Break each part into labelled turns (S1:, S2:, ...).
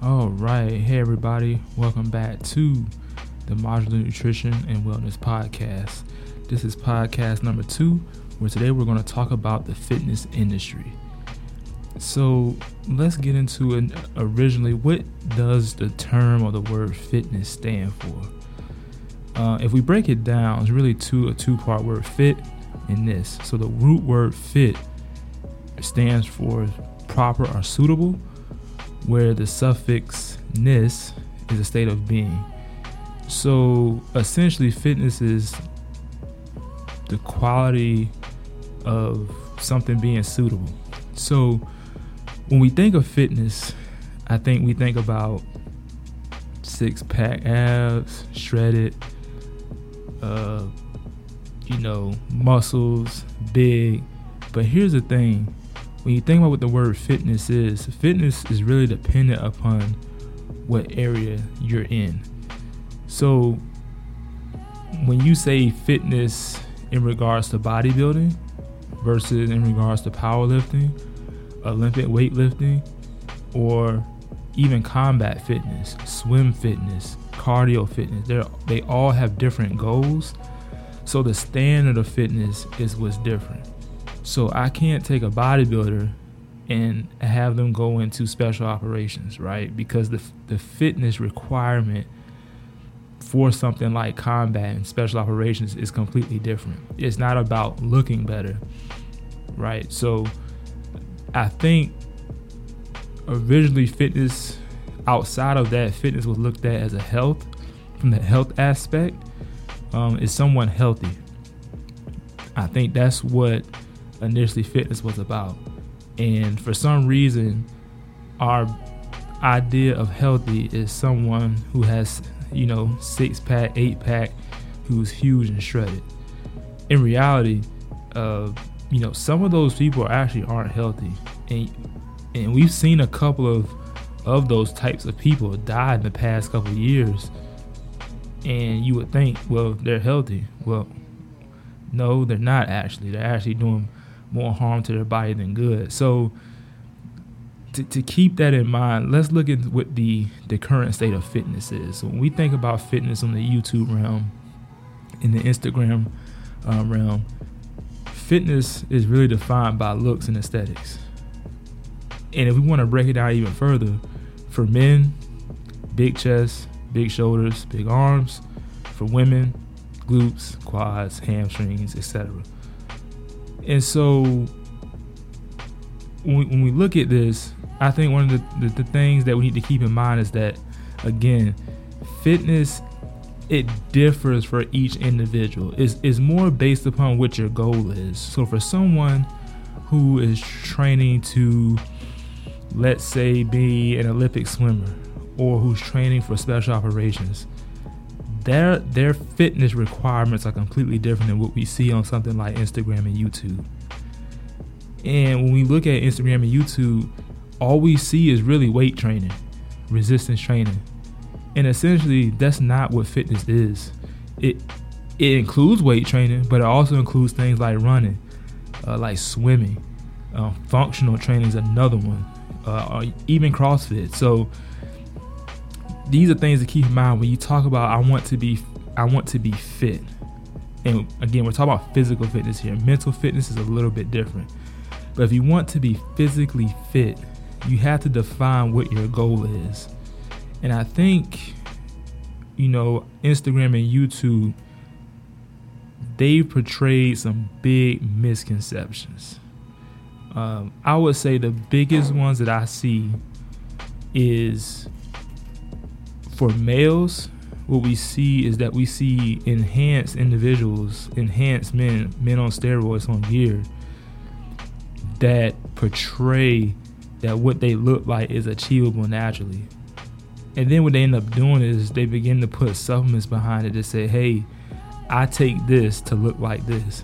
S1: All right. Hey, everybody. Welcome back to the Modular Nutrition and Wellness Podcast. This is podcast number two, where today we're going to talk about the fitness industry. So let's get into it. Originally, what does the term or the word fitness stand for? Uh, if we break it down, it's really two a two part word fit and this. So the root word fit stands for proper or suitable, where the suffix ness is a state of being. So essentially, fitness is the quality of something being suitable. So when we think of fitness, I think we think about six pack abs, shredded, uh, you know, muscles, big. But here's the thing when you think about what the word fitness is, fitness is really dependent upon what area you're in. So when you say fitness in regards to bodybuilding versus in regards to powerlifting, Olympic weightlifting, or even combat fitness, swim fitness, cardio fitness, they all have different goals. So the standard of fitness is what's different. So I can't take a bodybuilder and have them go into special operations, right? Because the the fitness requirement for something like combat and special operations is completely different. It's not about looking better, right? So I think originally fitness outside of that fitness was looked at as a health from the health aspect um, is someone healthy i think that's what initially fitness was about and for some reason our idea of healthy is someone who has you know six pack eight pack who's huge and shredded in reality uh, you know, some of those people actually aren't healthy, and and we've seen a couple of of those types of people die in the past couple of years. And you would think, well, they're healthy. Well, no, they're not actually. They're actually doing more harm to their body than good. So to, to keep that in mind, let's look at what the, the current state of fitness is. So when we think about fitness on the YouTube realm, in the Instagram uh, realm, fitness is really defined by looks and aesthetics. And if we want to break it down even further, for men, big chest, big shoulders, big arms. For women, glutes, quads, hamstrings, etc. And so when we, look at this, I think one of the, the, the things that we need to keep in mind is that, again, fitness it differs for each individual. It's, it's more based upon what your goal is. So for someone who is training to, let's say, be an Olympic swimmer or who's training for special operations, their their fitness requirements are completely different than what we see on something like Instagram and YouTube. And when we look at Instagram and YouTube, all we see is really weight training, resistance training, and essentially, that's not what fitness is. It it includes weight training, but it also includes things like running, uh, like swimming. Uh, functional training is another one, uh, even CrossFit. So these are things to keep in mind when you talk about I want to be I want to be fit. And again, we're talking about physical fitness here. Mental fitness is a little bit different. But if you want to be physically fit, you have to define what your goal is. And I think, you know, Instagram and YouTube, they've portrayed some big misconceptions. Um, I would say the biggest ones that I see is for males, what we see is that we see enhanced individuals, enhanced men, men on steroids, on gear, that portray that what they look like is achievable naturally. And then what they end up doing is they begin to put supplements behind it to say, hey, I take this to look like this.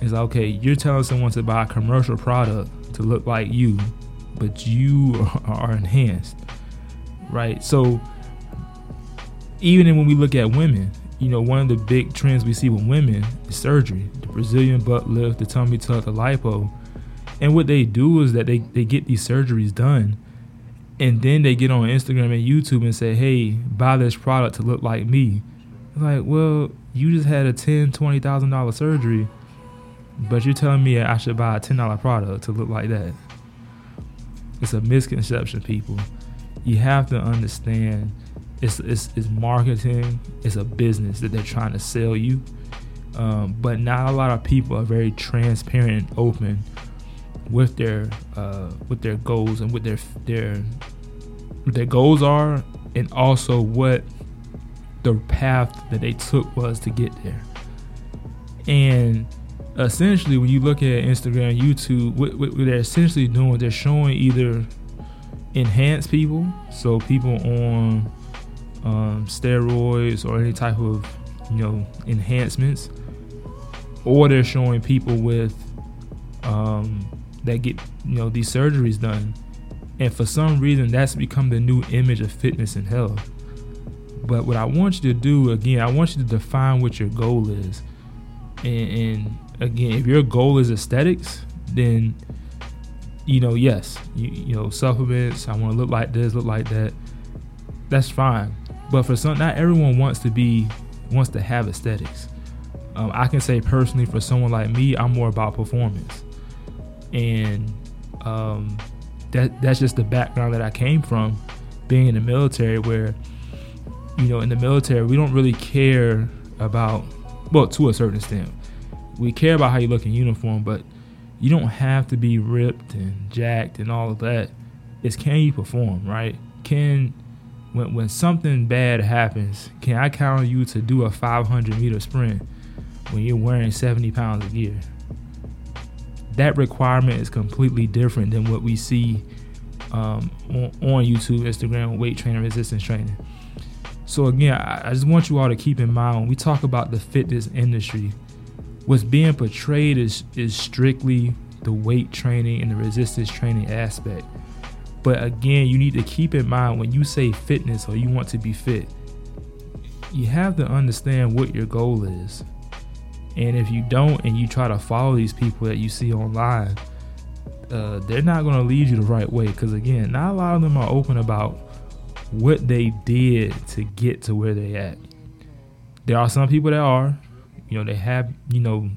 S1: It's like, okay, you're telling someone to buy a commercial product to look like you, but you are enhanced, right? So even when we look at women, you know, one of the big trends we see with women is surgery, the Brazilian butt lift, the tummy tuck, the lipo. And what they do is that they, they get these surgeries done and then they get on Instagram and YouTube and say, "Hey, buy this product to look like me." Like, well, you just had a ten, twenty thousand dollar surgery, but you're telling me I should buy a ten dollar product to look like that. It's a misconception, people. You have to understand it's, it's, it's marketing, it's a business that they're trying to sell you. Um, but not a lot of people are very transparent and open with their uh, with their goals and what their their what their goals are, and also what the path that they took was to get there. And essentially, when you look at Instagram, YouTube, what, what they're essentially doing, they're showing either enhance people, so people on um, steroids or any type of you know enhancements, or they're showing people with um, that get you know these surgeries done, and for some reason that's become the new image of fitness and health. But what I want you to do again, I want you to define what your goal is, and, and again, if your goal is aesthetics, then you know, yes, you, you know, supplements. I want to look like this, look like that. That's fine. But for some, not everyone wants to be wants to have aesthetics. Um, I can say personally, for someone like me, I'm more about performance, and um, that that's just the background that I came from, being in the military, where you know, in the military, we don't really care about well, to a certain extent, we care about how you look in uniform, but you don't have to be ripped and jacked and all of that. It's can you perform, right? Can when when something bad happens, can I count on you to do a 500 meter sprint when you're wearing 70 pounds of gear? That requirement is completely different than what we see um, on, on, YouTube, Instagram, weight training, resistance training. So again, I, I just want you all to keep in mind when we talk about the fitness industry what's being portrayed is is strictly the weight training and the resistance training aspect. But again, you need to keep in mind when you say fitness or you want to be fit, you have to understand what your goal is. And if you don't and you try to follow these people that you see online, uh, they're not going to lead you the right way. Because again, not a lot of them are open about what they did to get to where they at. There are some people that are, you know, they have, you know,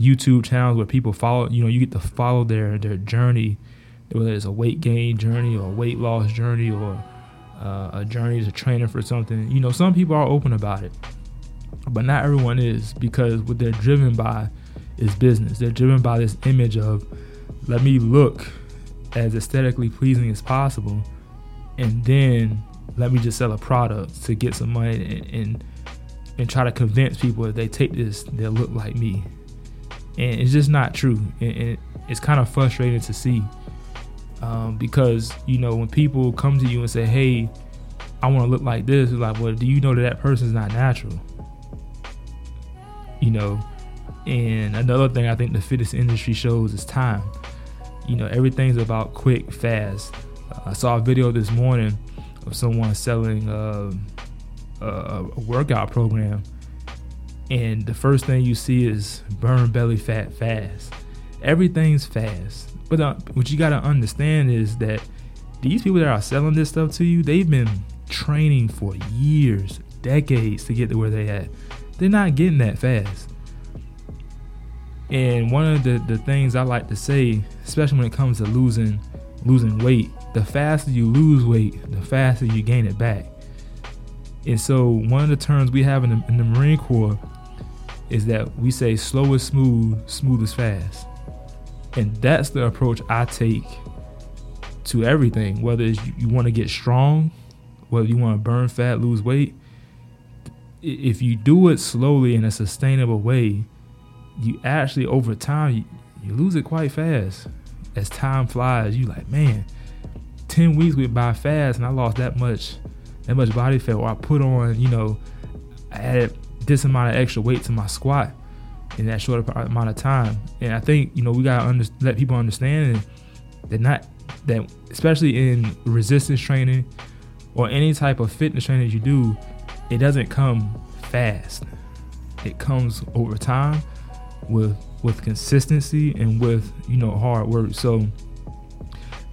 S1: YouTube channels where people follow, you know, you get to follow their their journey, whether it's a weight gain journey or a weight loss journey or uh, a journey to training for something. You know, some people are open about it, but not everyone is because what they're driven by is business. They're driven by this image of let me look as aesthetically pleasing as possible, and then let me just sell a product to get some money and, and and try to convince people if they take this, they'll look like me. And it's just not true. And, it's kind of frustrating to see um, because, you know, when people come to you and say, hey, I want to look like this, it's like, well, do you know that that person's not natural? You know, and another thing I think the fitness industry shows is time. You know, everything's about quick, fast. Uh, I saw a video this morning of someone selling. Uh, a, a workout program, and the first thing you see is burn belly fat fast. Everything's fast, but uh, what you gotta understand is that these people that are selling this stuff to you, they've been training for years, decades to get to where they at. They're not getting that fast. And one of the, the things I like to say, especially when it comes to losing losing weight, the faster you lose weight, the faster you gain it back. And so one of the terms we have in the, in the Marine Corps is that we say slow is smooth, smooth is fast. And that's the approach I take to everything, whether you, you want to get strong, whether you want to burn fat, lose weight. If you do it slowly in a sustainable way, you actually over time you, you lose it quite fast. As time flies, you like, man, 10 weeks went by fast and I lost that much that much body fat or I put on, you know, I added this amount of extra weight to my squat in that short amount of time. And I think, you know, we gotta under, let people understand that not that especially in resistance training or any type of fitness training you do, it doesn't come fast. It comes over time with with consistency and with, you know, hard work. So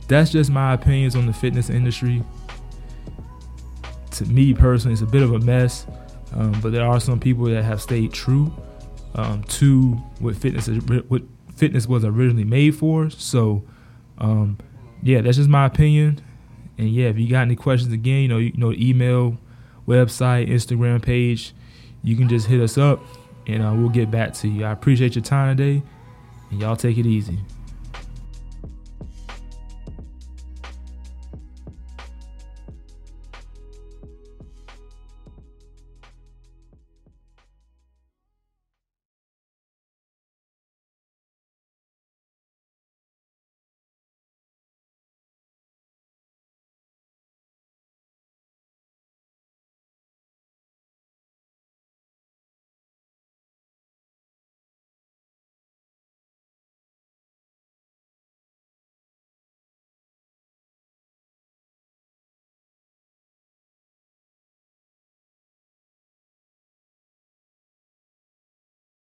S1: that's just my opinions on the fitness industry. To me personally, it's a bit of a mess, um, but there are some people that have stayed true um, to what fitness is, what fitness was originally made for. So, um, yeah, that's just my opinion. And yeah, if you got any questions again, you know, you know, email, website, Instagram page, you can just hit us up, and uh, we'll get back to you. I appreciate your time today, and y'all take it easy.